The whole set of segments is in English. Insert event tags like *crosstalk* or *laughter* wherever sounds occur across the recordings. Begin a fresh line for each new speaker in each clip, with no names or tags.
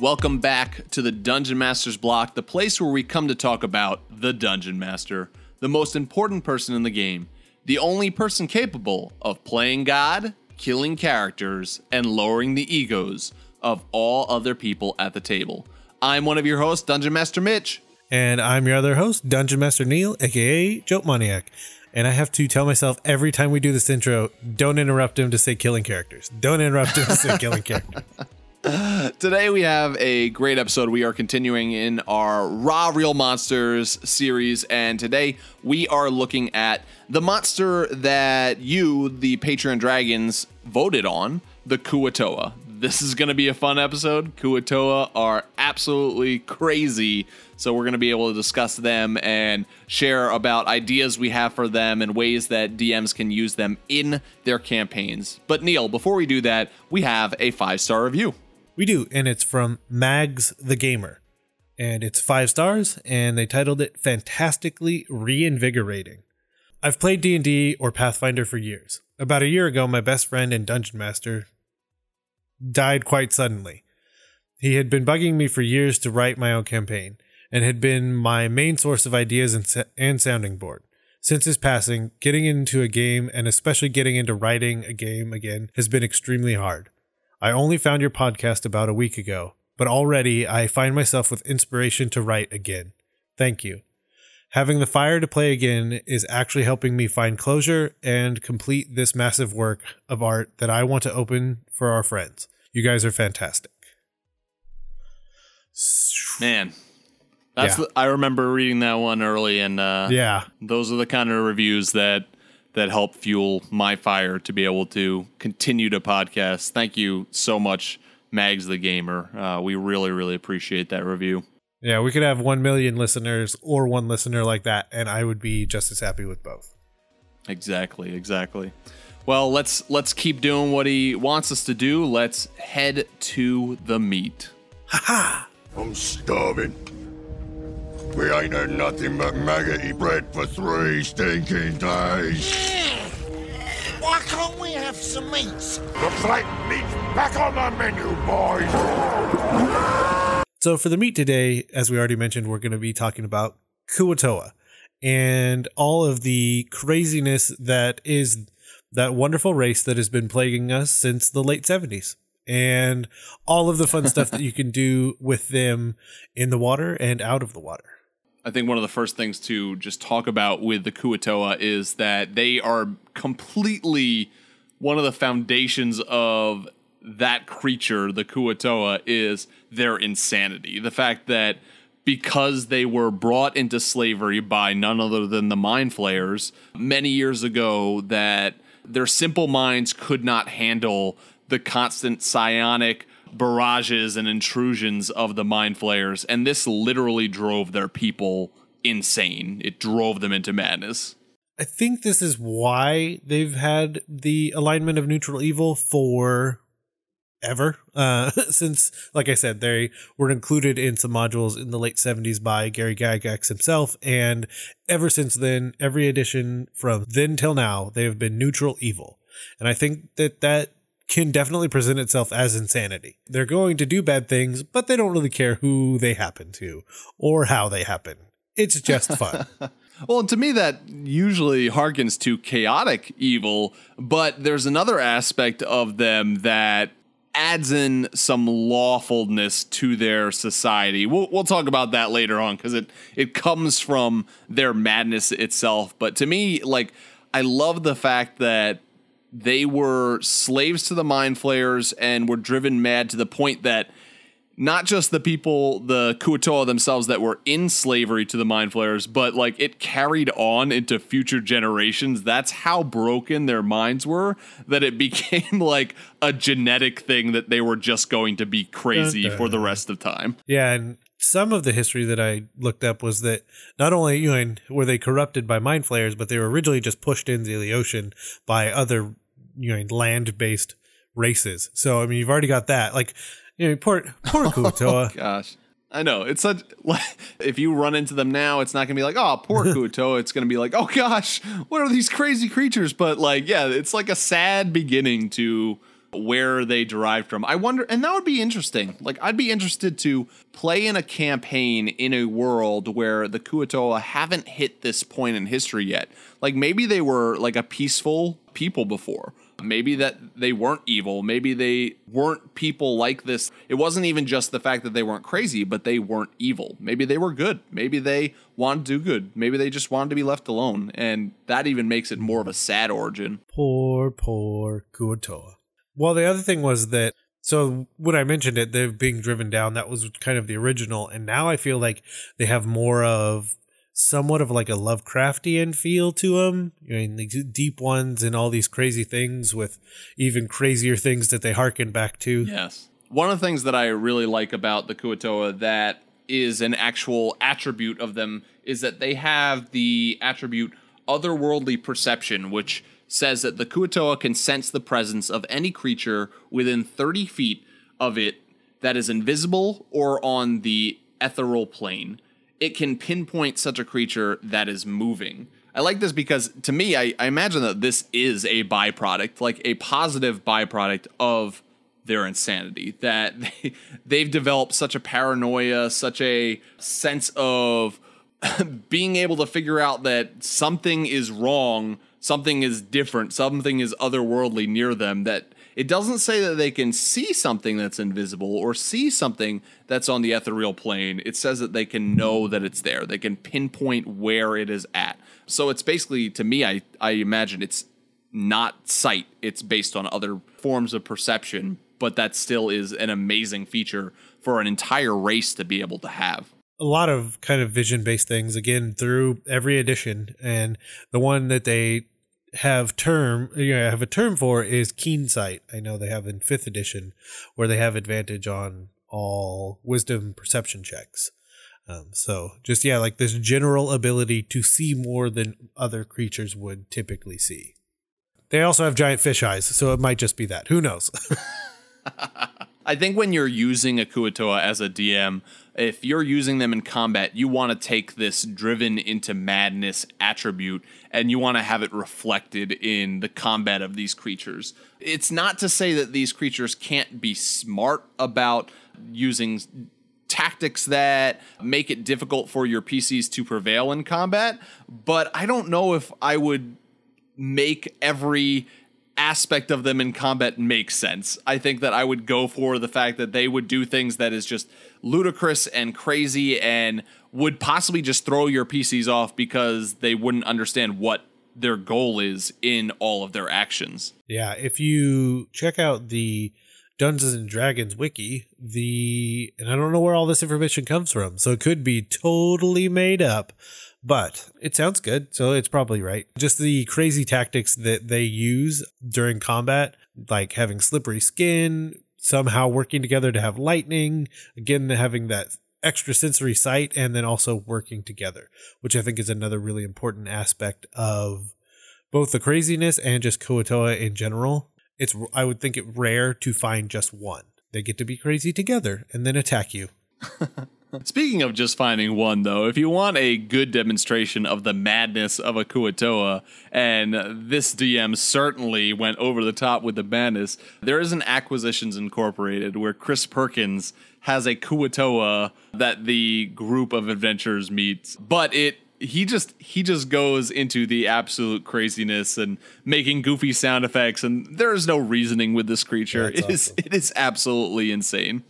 Welcome back to the Dungeon Master's Block, the place where we come to talk about the Dungeon Master, the most important person in the game, the only person capable of playing God, killing characters, and lowering the egos of all other people at the table. I'm one of your hosts, Dungeon Master Mitch.
And I'm your other host, Dungeon Master Neil, aka Joke Maniac. And I have to tell myself every time we do this intro, don't interrupt him to say killing characters. Don't interrupt him to say killing *laughs* characters. *sighs*
Today we have a great episode. We are continuing in our Raw Real Monsters series, and today we are looking at the monster that you, the Patreon Dragons, voted on, the Kuo-toa. This is going to be a fun episode. Kuo-toa are absolutely crazy, so we're going to be able to discuss them and share about ideas we have for them and ways that DMs can use them in their campaigns. But Neil, before we do that, we have a five star review.
We do, and it's from Mags the Gamer. And it's five stars, and they titled it Fantastically Reinvigorating. I've played D&D or Pathfinder for years. About a year ago, my best friend and dungeon master died quite suddenly. He had been bugging me for years to write my own campaign, and had been my main source of ideas and, and sounding board. Since his passing, getting into a game and especially getting into writing a game again has been extremely hard. I only found your podcast about a week ago, but already I find myself with inspiration to write again. Thank you. Having the fire to play again is actually helping me find closure and complete this massive work of art that I want to open for our friends. You guys are fantastic.
Man, that's
Yeah.
the, I remember reading that one early, and uh,
Yeah.
those are the kind of reviews that that help fuel my fire to be able to continue to podcast. Thank you so much, Mags the Gamer. Uh, we really, really appreciate that review.
Yeah, we could have 1 million listeners or one listener like that, and I would be just as happy with both.
Exactly, exactly. Well, let's let's keep doing what he wants us to do. Let's head to the meat.
I'm starving. We ain't had nothing but maggoty bread for three stinking days.
Why can't we have some meat?
The plate meat's back on the menu, boys.
So, for the meat today, as we already mentioned, we're going to be talking about Kuo-toa and all of the craziness that is that wonderful race that has been plaguing us since the late 70s. And all of the fun stuff that you can do with them in the water and out of the water.
I think one of the first things to just talk about with the Kuo-toa is that they are completely one of the foundations of that creature, the Kuo-toa, is their insanity. The fact that because they were brought into slavery by none other than the mind flayers many years ago, that their simple minds could not handle the constant psionic barrages and intrusions of the mind flayers, and this literally drove their people insane. It drove them into madness.
I think this is why they've had the alignment of neutral evil for ever uh *laughs* since like i said they were included in some modules in the late 70s by gary gygax himself and ever since then every edition from then till now they have been neutral evil and i think that that can definitely present itself as insanity they're going to do bad things but they don't really care who they happen to or how they happen it's just *laughs* fun
Well, to me, that usually harkens to chaotic evil, but there's another aspect of them that adds in some lawfulness to their society. We'll, we'll talk about that later on because it, it comes from their madness itself. But to me, like, I love the fact that they were slaves to the mind flayers and were driven mad to the point that not just the people, the Kuo-toa themselves that were in slavery to the mind flayers, but like it carried on into future generations. That's how broken their minds were that it *laughs* became like a genetic thing that they were just going to be crazy for the rest of time.
Yeah, and some of the history that I looked up was that not only you know were they corrupted by mind flayers, but they were originally just pushed into the ocean by other you know land based races. So I mean, you've already got that. Like you know, poor poor *laughs* oh, Kuo-toa.
Gosh. I know it's such. Like, if you run into them now, it's not gonna be like, "Oh, poor *laughs* Kuto." It's gonna be like, "Oh gosh, what are these crazy creatures?" But like, yeah, it's like a sad beginning to where they derived from. I wonder, and that would be interesting. Like, I'd be interested to play in a campaign in a world where the Kuo-toa haven't hit this point in history yet. Like, maybe they were like a peaceful people before. Maybe that they weren't evil. Maybe they weren't people like this. It wasn't even just the fact that they weren't crazy, but they weren't evil. Maybe they were good. Maybe they wanted to do good. Maybe they just wanted to be left alone. And that even makes it more of a sad origin.
Poor, poor Kuo-toa. Well, the other thing was that so when I mentioned it, they're being driven down. That was kind of the original, and now I feel like they have more of somewhat of like a Lovecraftian feel to them. I mean, the deep ones and all these crazy things with even crazier things that they harken back to.
Yes. One of the things that I really like about the Kuo-toa that is an actual attribute of them is that they have the attribute otherworldly perception, which says that the Kuo-toa can sense the presence of any creature within 30 feet of it that is invisible or on the ethereal plane it can pinpoint such a creature that is moving. I like this because to me, I, I imagine that this is a byproduct, like a positive byproduct of their insanity. That *laughs* they, they've developed such a paranoia, such a sense of *laughs* being able to figure out that something is wrong, something is different, something is otherworldly near them that it doesn't say that they can see something that's invisible or see something that's on the ethereal plane. It says that they can know that it's there. They can pinpoint where it is at. So it's basically, to me, I, I imagine it's not sight. It's based on other forms of perception, but that still is an amazing feature for an entire race to be able to have
a lot of kind of vision based things again through every edition and the one that they have term you know, have a term for is keen sight. I know they have in fifth edition where they have advantage on all wisdom perception checks. Um, so just yeah, like this general ability to see more than other creatures would typically see. They also have giant fish eyes, so it might just be that. Who knows? *laughs* *laughs*
I think when you're using a Kuo-toa as a DM, if you're using them in combat, you want to take this driven into madness attribute and you want to have it reflected in the combat of these creatures. It's not to say that these creatures can't be smart about using tactics that make it difficult for your PCs to prevail in combat, but I don't know if I would make every aspect of them in combat makes sense. I think that I would go for the fact that they would do things that is just ludicrous and crazy and would possibly just throw your PCs off because they wouldn't understand what their goal is in all of their actions.
Yeah, if you check out the Dungeons and Dragons wiki, the and I don't know where all this information comes from, so it could be totally made up but it sounds good, so it's probably right. Just the crazy tactics that they use during combat, like having slippery skin, somehow working together to have lightning, again, having that extra sensory sight, and then also working together, which I think is another really important aspect of both the craziness and just Kuo-toa in general. It's I would think it rare to find just one. They get to be crazy together and then attack you. *laughs*
Speaking of just finding one, though, if you want a good demonstration of the madness of a Kuo-toa, and this DM certainly went over the top with the madness, there is an Acquisitions Incorporated where Chris Perkins has a Kuo-toa that the group of adventurers meets, but it he just he just goes into the absolute craziness and making goofy sound effects and there is no reasoning with this creature. It awesome. is it is absolutely insane.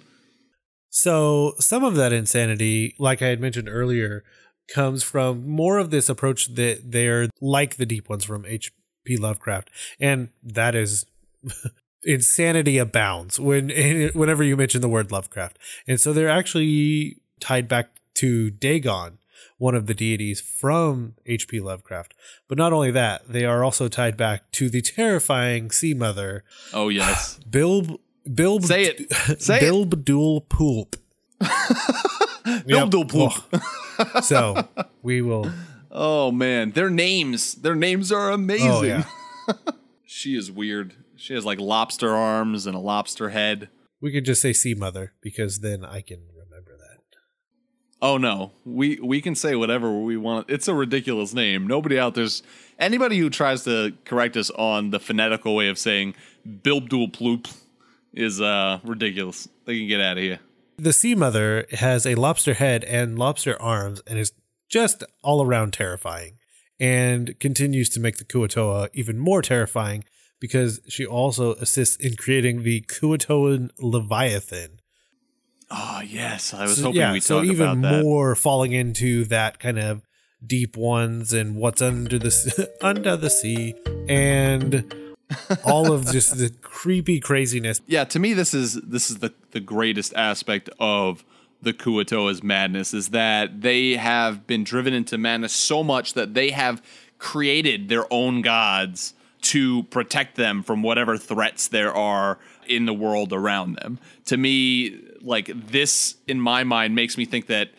So some of that insanity, like I had mentioned earlier, comes from more of this approach that they're like the deep ones from H.P. Lovecraft, and that is *laughs* insanity abounds when *laughs* whenever you mention the word Lovecraft, and so they're actually tied back to Dagon, one of the deities from H.P. Lovecraft. But not only that, they are also tied back to the terrifying Sea Mother.
Oh yes, *gasps*
Bilb Bilb
Say it. Say
Bilb it. Dual Poop.
Bilb Dual Poop.
Oh. so we will.
Oh man, their names, their names are amazing. Oh, yeah. *laughs* she is weird. She has like lobster arms and a lobster head.
We could just say Sea Mother because then I can remember that.
Oh no, we we can say whatever we want. It's a ridiculous name. Nobody out there's anybody who tries to correct us on the phonetical way of saying Bilbdul Ploop is uh ridiculous. They can get out of here.
The sea mother has a lobster head and lobster arms and is just all around terrifying and continues to make the Kuo-toa even more terrifying because she also assists in creating the Kuo-toan Leviathan.
Oh yes, I was
So,
hoping
yeah,
we'd
so
talk
even
about that.
more falling into that kind of deep ones and what's under the *laughs* under the sea and all of just the creepy craziness.
yeah, to me this is this is the the greatest aspect of the Kuo-toa's madness is that they have been driven into madness so much that they have created their own gods to protect them from whatever threats there are in the world around them. To me, like this in my mind makes me think that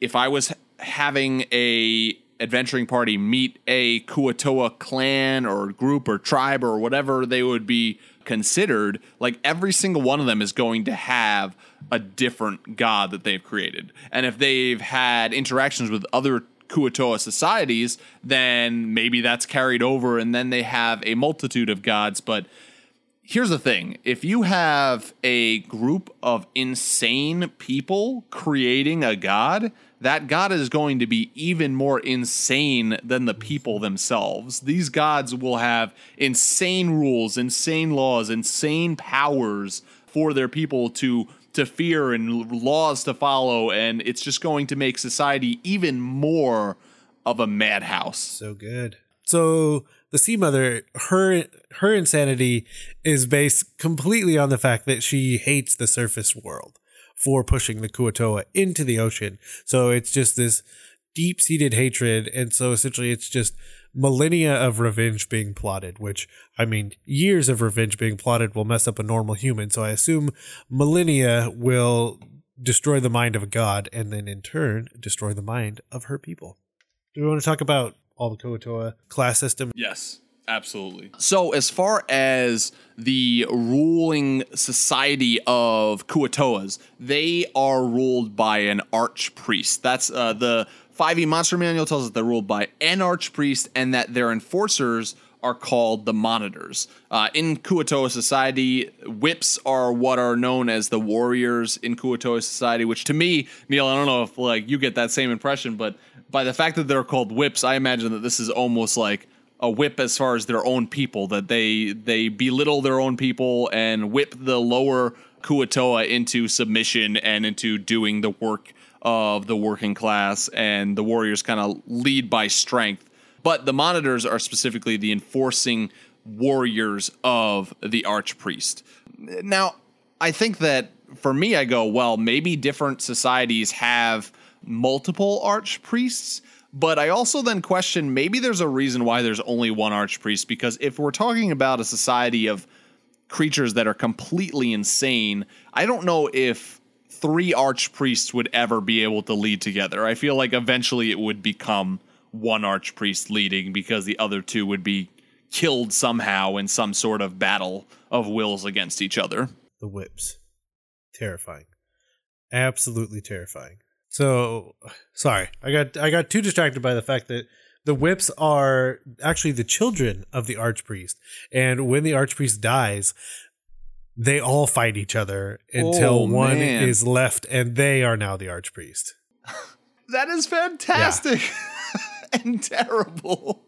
if I was having a adventuring party meet a Kuo-toa clan or group or tribe or whatever they would be considered, like every single one of them is going to have a different god that they've created. And if they've had interactions with other Kuo-toa societies, then maybe that's carried over and then they have a multitude of gods, but here's the thing if you have a group of insane people creating a god that god is going to be even more insane than the people themselves. These gods will have insane rules insane laws insane powers for their people to to fear and laws to follow and it's just going to make society even more of a madhouse.
So good. So the sea mother, her her insanity is based completely on the fact that she hates the surface world for pushing the Kuo-toa into the ocean. So it's just this deep seated hatred, and so essentially it's just millennia of revenge being plotted. Which I mean, years of revenge being plotted will mess up a normal human. So I assume millennia will destroy the mind of a god, and then in turn destroy the mind of her people. Do we want to talk about all the Kuo-toa class system?
Yes, absolutely. So, as far as the ruling society of Kuo-toas, they are ruled by an archpriest. That's uh, the 5e Monster Manual tells us they're ruled by an archpriest and that their enforcers are called the monitors. Uh, in Kuo-toa society, whips are what are known as the warriors in Kuo-toa society, which to me, Neil, I don't know if like you get that same impression, but by the fact that they're called whips, I imagine that this is almost like a whip as far as their own people, that they they belittle their own people and whip the lower Kuo-toa into submission and into doing the work of the working class, and the warriors kind of lead by strength. But the monitors are specifically the enforcing warriors of the archpriest. Now, I think that for me, I go, well, maybe different societies have multiple archpriests, but I also then question maybe there's a reason why there's only one archpriest, because if we're talking about a society of creatures that are completely insane, I don't know if three archpriests would ever be able to lead together. I feel like eventually it would become one archpriest leading because the other two would be killed somehow in some sort of battle of wills against each other.
The whips. Terrifying. Absolutely terrifying. So sorry. I got I got too distracted by the fact that the whips are actually the children of the archpriest. And when the archpriest dies, they all fight each other until
Oh,
one
man.
is left and they are now the archpriest. *laughs*
That is fantastic *laughs* and terrible.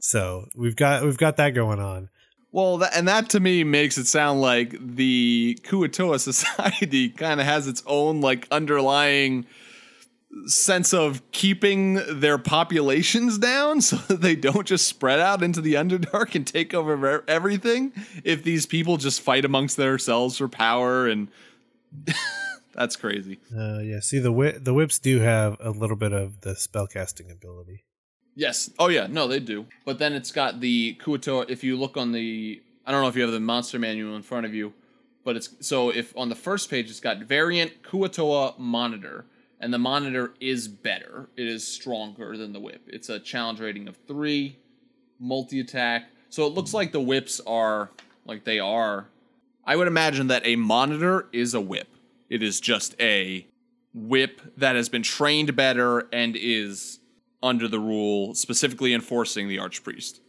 So we've got we've got that going on.
Well, that, and that to me makes it sound like the Kuo-toa society *laughs* kind of has its own like underlying sense of keeping their populations down *laughs* so that they don't just spread out into the Underdark and take over everything. If these people just fight amongst themselves for power, and *laughs* that's crazy.
Uh, yeah, see the the whips do have a little bit of the spellcasting ability.
Yes. Oh yeah. No, they do. But then it's got the Kuo-toa. If you look on the, I don't know if you have the monster manual in front of you, but it's so if on the first page it's got variant Kuo-toa monitor, and the monitor is better. It is stronger than the whip. It's a challenge rating of three, multi attack. So it looks like the whips are like they are. I would imagine that a monitor is a whip. It is just a whip that has been trained better and is under the rule, specifically enforcing the archpriest.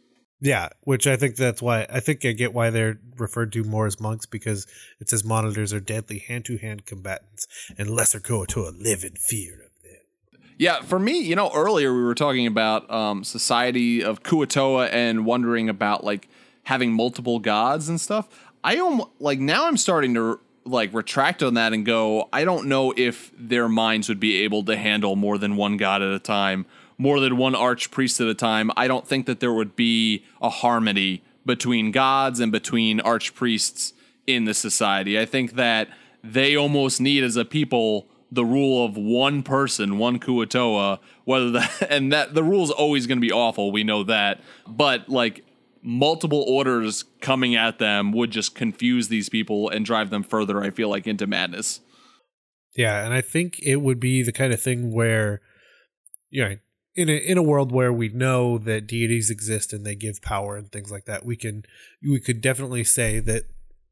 Yeah, which I think that's why I think I get why they're referred to more as monks because it says monitors are deadly hand to hand combatants and lesser Kuo-toa live in fear of them.
Yeah, for me, you know, earlier we were talking about um, society of Kuo-toa and wondering about like having multiple gods and stuff. I am like now I'm starting to like retract on that and go, I don't know if their minds would be able to handle more than one god at a time, more than one archpriest at a time. I don't think that there would be a harmony between gods and between archpriests in the society. I think that they almost need as a people the rule of one person, one Kuo-toa, whether that *laughs* and that the rule is always going to be awful, we know that. But like multiple orders coming at them would just confuse these people and drive them further, I feel like, into madness.
Yeah, and I think it would be the kind of thing where, you know, in a in a world where we know that deities exist and they give power and things like that, we can we could definitely say that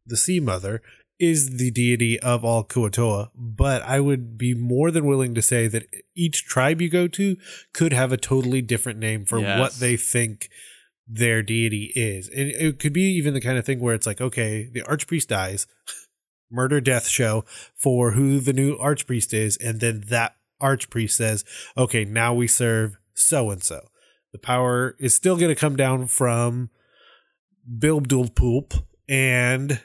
the Sea Mother is the deity of all Kuo-toa, but I would be more than willing to say that each tribe you go to could have a totally different name for
Yes.
what they think their deity is. And it could be even the kind of thing where it's like, okay, the archpriest dies, *laughs* murder death show for who the new archpriest is, and then that archpriest says, okay, now we serve so and so. The power is still going to come down from Bilbdul Poop and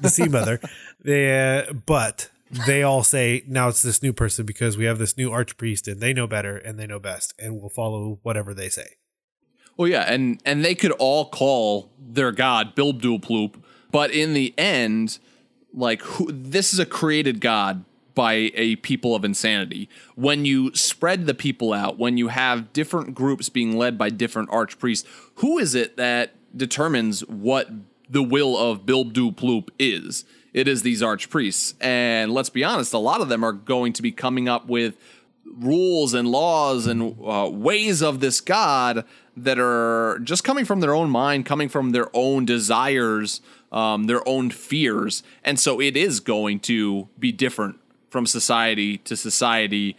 the Sea Mother, *laughs* they, uh, but they all say now it's this new person because we have this new archpriest and they know better and they know best and we'll follow whatever they say.
Well, yeah, and and they could all call their god Bilbdulploop, but in the end, like who, this is a created god by a people of insanity. When you spread the people out, when you have different groups being led by different archpriests, who is it that determines what the will of Bilbdulploop is? It is these archpriests, and let's be honest, a lot of them are going to be coming up with rules and laws and uh, ways of this god that are just coming from their own mind, coming from their own desires, um, their own fears. And so it is going to be different from society to society.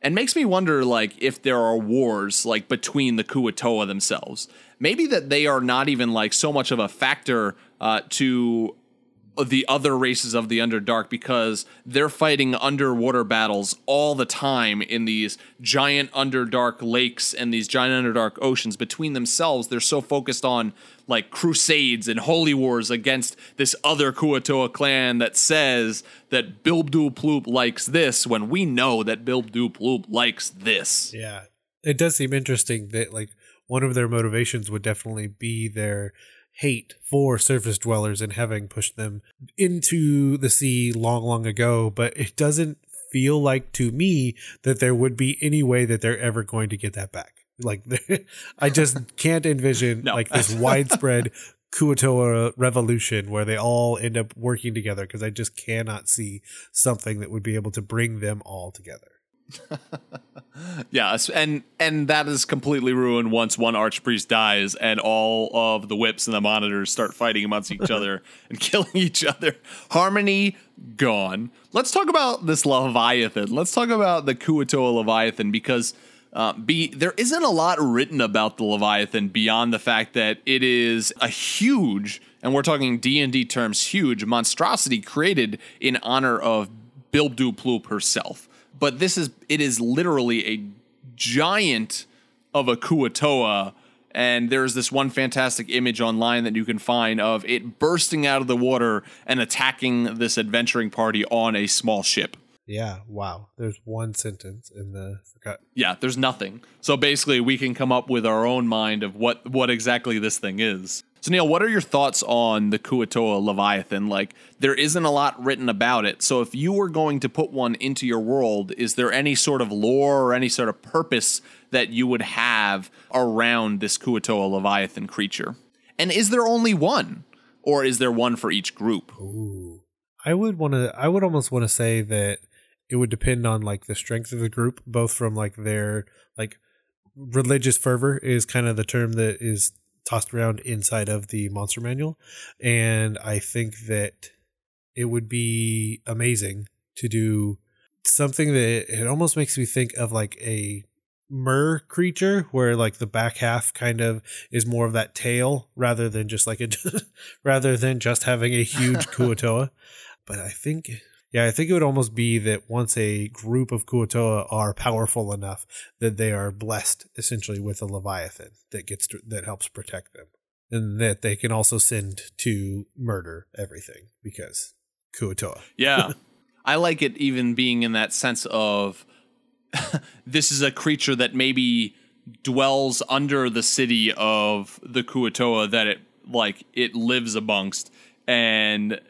And makes me wonder, like, if there are wars, like, between the Kuo-toa themselves. Maybe that they are not even, like, so much of a factor uh, to the other races of the Underdark because they're fighting underwater battles all the time in these giant Underdark lakes and these giant Underdark oceans between themselves. They're so focused on like crusades and holy wars against this other Kuo-toa clan that says that Bilbdulploop likes this when we know that Bilbdulploop likes this.
Yeah. It does seem interesting that like one of their motivations would definitely be their hate for surface dwellers and having pushed them into the sea long, long ago. But it doesn't feel like to me that there would be any way that they're ever going to get that back. Like *laughs* I just can't envision
No.
like this widespread *laughs* Kuo-toa revolution where they all end up working together because I just cannot see something that would be able to bring them all together. *laughs*
Yes, and and that is completely ruined once one archpriest dies and all of the whips and the monitors start fighting amongst each *laughs* other and killing each other. Harmony gone. Let's talk about this Leviathan. Let's talk about the Kuo-toa Leviathan because uh, be there isn't a lot written about the Leviathan beyond the fact that it is a huge, and we're talking D and D terms, huge monstrosity created in honor of Bilbdulploop herself. But this is it is literally a giant of a Kuo-toa. And there's this one fantastic image online that you can find of it bursting out of the water and attacking this adventuring party on a small ship.
Yeah, wow. There's one sentence in the forgot.
Yeah, there's nothing. So basically, we can come up with our own mind of what what exactly this thing is. So Neil, what are your thoughts on the Kuo-toa Leviathan? Like, there isn't a lot written about it. So if you were going to put one into your world, is there any sort of lore or any sort of purpose that you would have around this Kuo-toa Leviathan creature? And is there only one, or is there one for each group?
Ooh. I would want to I would almost want to say that it would depend on like the strength of the group, both from like their like religious fervor is kind of the term that is tossed around inside of the monster manual. And I think that it would be amazing to do something that it almost makes me think of like a mer creature where like the back half kind of is more of that tail rather than just like a *laughs* rather than just having a huge *laughs* kuo-toa but i think yeah i think it would almost be that once a group of kuo-toa are powerful enough that they are blessed essentially with a leviathan that gets to, that helps protect them. And that they can also send to murder everything because kuo-toa *laughs*
Yeah. I like it even being in that sense of *laughs* this is a creature that maybe dwells under the city of the Kuo-toa that it like it lives amongst. And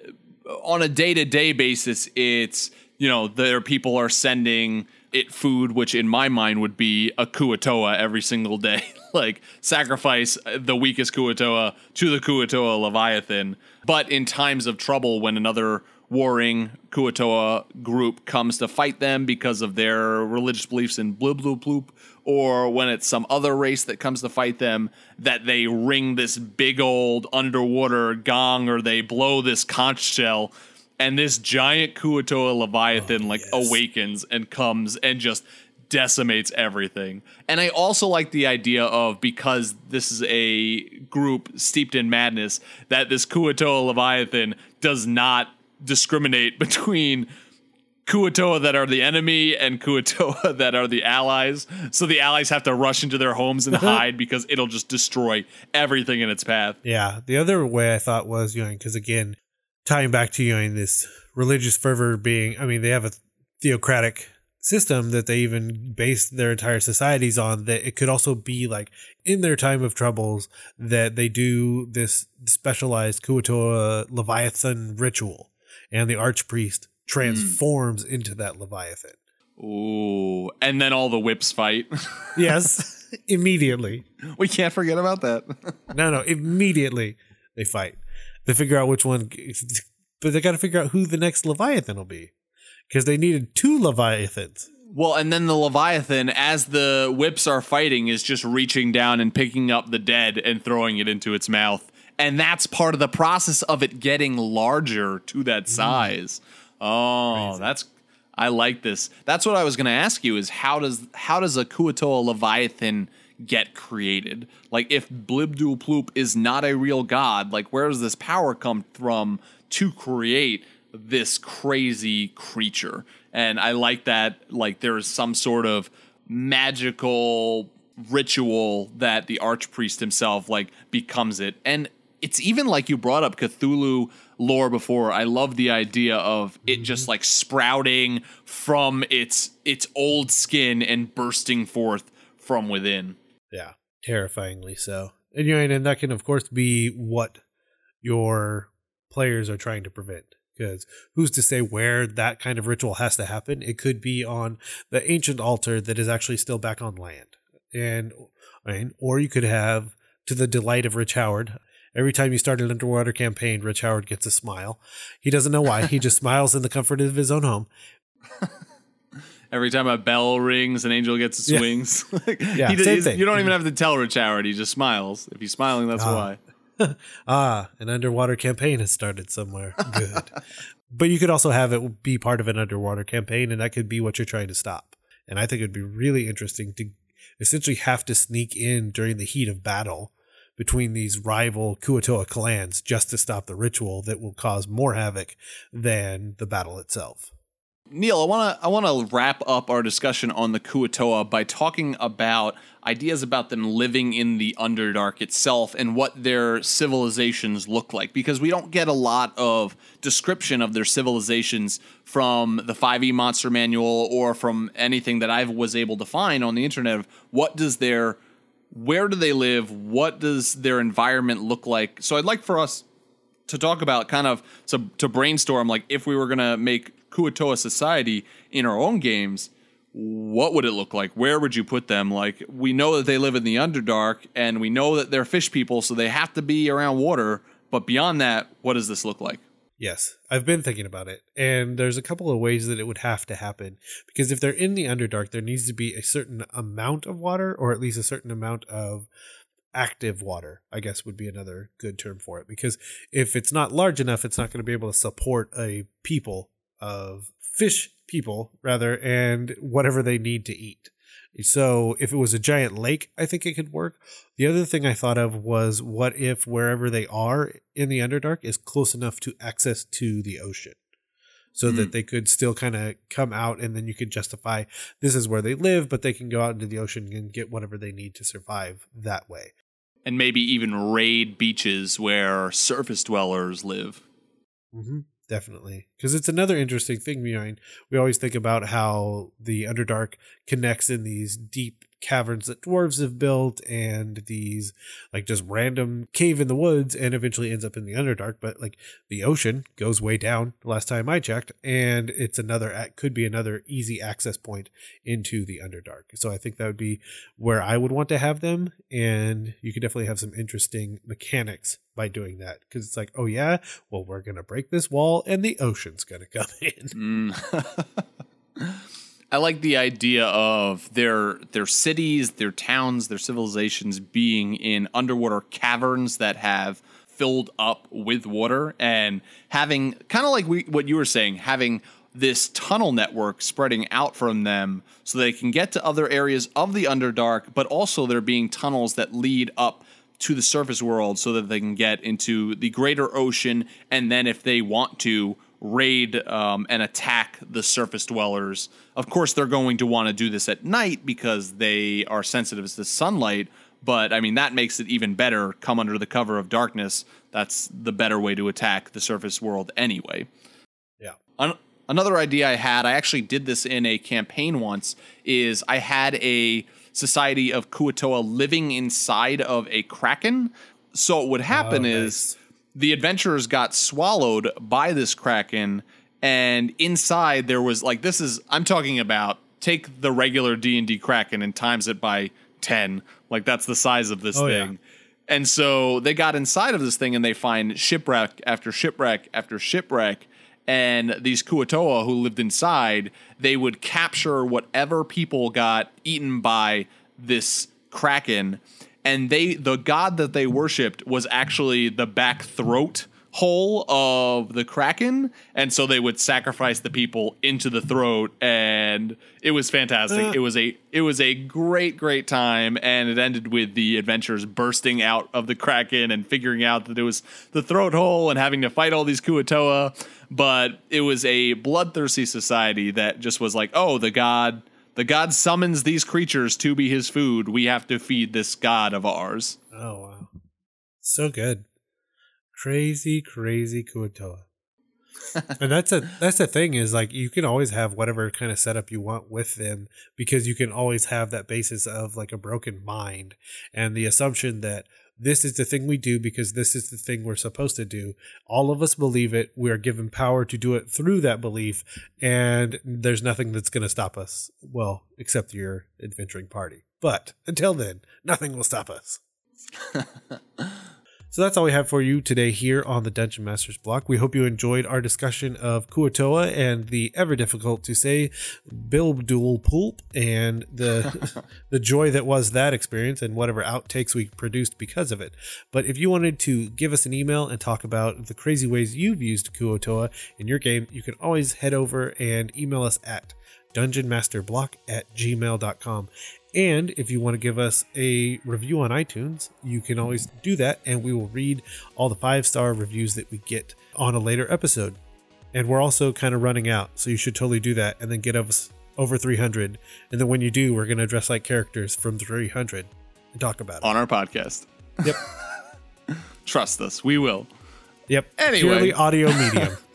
on a day-to-day basis it's you know their people are sending it food which in my mind would be a Kuo-toa every single day. *laughs* Like sacrifice the weakest Kuo-toa to the Kuo-toa Leviathan. But in times of trouble when another warring Kuo-toa group comes to fight them because of their religious beliefs in blue bloop, or when it's some other race that comes to fight them, that they ring this big old underwater gong or they blow this conch shell, and this giant Kuo-toa Leviathan oh, like
yes.
awakens and comes and just decimates everything. And I also like the idea of because this is a group steeped in madness, that this Kuo-toa Leviathan does not discriminate *laughs* between Kuo-toa that are the enemy and Kuo-toa *laughs* that are the allies. So the allies have to rush into their homes and *laughs* hide because it'll just destroy everything in its path.
Yeah. The other way I thought was, you know, because again, tying back to, you know, this religious fervor being, I mean, they have a theocratic system that they even base their entire societies on, that it could also be like in their time of troubles that they do this specialized Kuo-toa Leviathan ritual and the archpriest Mm. transforms into that Leviathan.
Ooh. And then all the whips fight. *laughs*
Yes. immediately.
we can't forget about that. *laughs*
No, no, immediately they fight. They figure out which one, but they got to figure out who the next Leviathan will be because they needed two Leviathans.
Well, and then the Leviathan, as the whips are fighting, is just reaching down and picking up the dead and throwing it into its mouth. And that's part of the process of it getting larger to that mm. size. Oh, that's I like this. That's what I was going to ask you is how does how does a Kuo-toa Leviathan get created? Like if Blibdul Ploop is not a real god, like where does this power come from to create this crazy creature? And I like that like there is some sort of magical ritual that the archpriest himself like becomes it. And it's even like you brought up Cthulhu lore before. I love the idea of it just like sprouting from its its old skin and bursting forth from within.
Yeah, terrifyingly so. And you and that can of course be what your players are trying to prevent. Because who's to say where that kind of ritual has to happen? It could be on the ancient altar that is actually still back on land, and I mean, or you could have, to the delight of Rich Howard, every time you start an underwater campaign, Rich Howard gets a smile. He doesn't know why. he just *laughs* smiles in the comfort of his own home. *laughs*
Every time a bell rings, an angel gets its
Yeah.
wings. Like, *laughs*
Yeah,
he
same thing.
You don't even have to tell Rich Howard. He just smiles. If he's smiling, that's
Ah.
why.
Ah, an underwater campaign has started somewhere. Good. but you could also have it be part of an underwater campaign, and that could be what you're trying to stop. And I think it'd be really interesting to essentially have to sneak in during the heat of battle between these rival Kuo-toa clans just to stop the ritual that will cause more havoc than the battle itself.
Neil, I want to I want to wrap up our discussion on the Kuo-toa by talking about ideas about them living in the Underdark itself and what their civilizations look like because we don't get a lot of description of their civilizations from the 5e monster manual or from anything that I was able to find on the internet of what does their where do they live? What does their environment look like? So I'd like for us to talk about kind of to, to brainstorm like if we were going to make Kuo-toa society in our own games, what would it look like? Where would you put them? Like we know that they live in the Underdark and we know that they're fish people, so they have to be around water. But beyond that, what does this look like?
Yes, I've been thinking about it, and there's a couple of ways that it would have to happen. Because if they're in the Underdark, there needs to be a certain amount of water, or at least a certain amount of active water, I guess would be another good term for it. Because if it's not large enough, it's not going to be able to support a people of fish people rather and whatever they need to eat. So if it was a giant lake, I think it could work. The other thing I thought of was what if wherever they are in the Underdark is close enough to access to the ocean? So
Mm.
that they could still kind of come out and then you could justify this is where they live, but they can go out into the ocean and get whatever they need to survive that way.
And maybe even raid beaches where surface dwellers live.
Mm-hmm. Definitely, because it's another interesting thing. Know, we always think about how the Underdark connects in these deep caverns that dwarves have built, and these like just random cave in the woods, and eventually ends up in the Underdark. But like the ocean goes way down. Last time I checked, and it's another could be another easy access point into the Underdark. So I think that would be where I would want to have them, and you could definitely have some interesting mechanics by doing that because it's like, oh yeah, well we're gonna break this wall, and the ocean's gonna come in.
Mm. *laughs* I like the idea of their their cities, their towns, their civilizations being in underwater caverns that have filled up with water and having kind of like we, what you were saying, having this tunnel network spreading out from them so they can get to other areas of the Underdark, but also there being tunnels that lead up to the surface world so that they can get into the greater ocean. And then if they want to raid um, and attack the surface dwellers of course they're going to want to do this at night because they are sensitive to sunlight but i mean that makes it even better come under the cover of darkness that's the better way to attack the surface world anyway
Yeah.
An- another idea I had, I actually did this in a campaign once, is I had a society of Kuo-toa living inside of a kraken. So what would happen
Oh,
is the adventurers got swallowed by this kraken, and inside there was like this is I'm talking about take the regular D and D kraken and times it by ten, like that's the size of this
Oh, yeah.
thing. And so they got inside of this thing and they find shipwreck after shipwreck after shipwreck. And these Kuo-toa who lived inside, they would capture whatever people got eaten by this kraken. And they the god that they worshipped was actually the back throat hole of the kraken. And so they would sacrifice the people into the throat and it was fantastic. Uh. It was a it was a great, great time, and it ended with the adventurers bursting out of the kraken and figuring out that it was the throat hole and having to fight all these Kuo-toa. But it was a bloodthirsty society that just was like, oh, the god, the god summons these creatures to be his food. We have to feed this god of ours.
Oh wow, so good, crazy, crazy Kuo-toa. *laughs* and that's a that's the thing is like you can always have whatever kind of setup you want with them because you can always have that basis of like a broken mind and the assumption that this is the thing we do because this is the thing we're supposed to do. All of us believe it. We are given power to do it through that belief, and there's nothing that's going to stop us. Well, except your adventuring party. But until then, nothing will stop us. *laughs* So that's all we have for you today here on the Dungeon Masters block. We hope you enjoyed our discussion of Kuo-toa and the ever difficult to say Bilbdul Pulp and the *laughs* the joy that was that experience and whatever outtakes we produced because of it. But if you wanted to give us an email and talk about the crazy ways you've used Kuo-toa in your game, you can always head over and email us at dungeonmasterblock at gmail.com. And if you want to give us a review on iTunes, you can always do that, and we will read all the five star reviews that we get on a later episode. And we're also kind of running out, so you should totally do that and then get us over 300. And then when you do, we're going to dress like characters from 300 and talk about it.
on our podcast.
Yep. *laughs*
Trust us, we will.
Yep.
Anyway.
Purely audio medium. *laughs*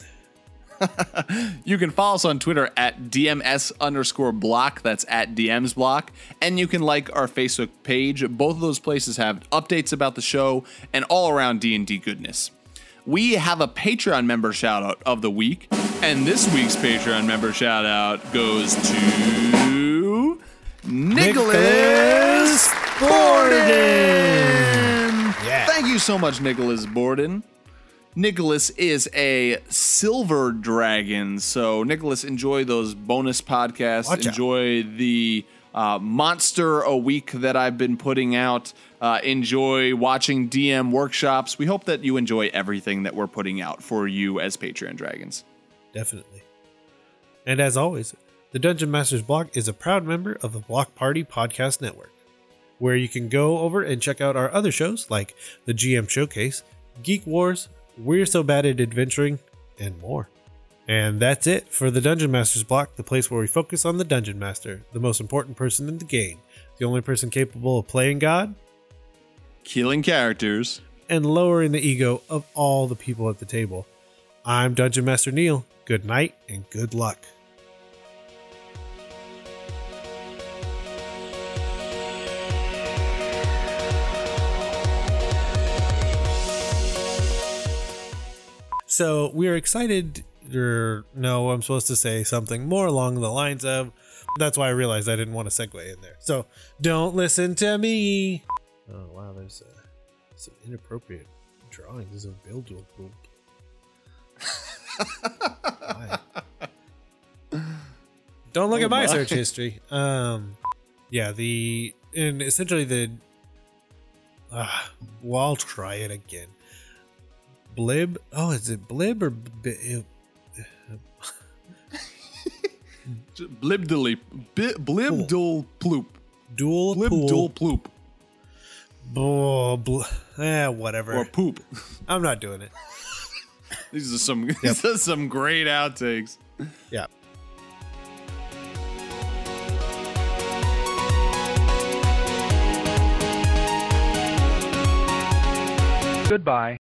*laughs*
You can follow us on Twitter at DMS underscore block. That's at DMs block. And you can like our Facebook page. Both of those places have updates about the show and all around D&D goodness. We have a Patreon member shout out of the week. And this week's Patreon member shout out goes to Nicholas Borden.
Yeah.
Thank you so much, Nicholas Borden. Nicholas is a silver dragon. So, Nicholas, enjoy those bonus podcasts.
Watch out.
enjoy the uh, monster a week that I've been putting out. Uh, enjoy watching DM workshops. We hope that you enjoy everything that we're putting out for you as Patreon dragons.
Definitely. And as always, the Dungeon Masters block is a proud member of the Block Party Podcast Network, where you can go over and check out our other shows like the GM Showcase, Geek Wars, We're So Bad at Adventuring, and more. And that's it for the Dungeon Masters block, the place where we focus on the Dungeon Master, the most important person in the game, the only person capable of playing God
Killing characters.
and lowering the ego of all the people at the table. I'm Dungeon Master Neil. Good night and good luck. So we're excited, or no, I'm supposed to say something more along the lines of. That's why I realized I didn't want to segue in there. So don't listen to me. Oh wow, there's uh, some inappropriate drawings of. Why? Don't look
Oh
at my
my.
search history. Um, yeah, the and essentially the. Uh, well, I'll try it again. Blib. Oh, is it blib or b-
Blibdily. Bi- blibdul ploop.
dual
Blibdul
pool?
ploop.
Oh, bl- eh, whatever.
Or poop. *laughs*
I'm not doing it. *laughs*
These are some *laughs* these are some great outtakes.
Yeah.
Goodbye.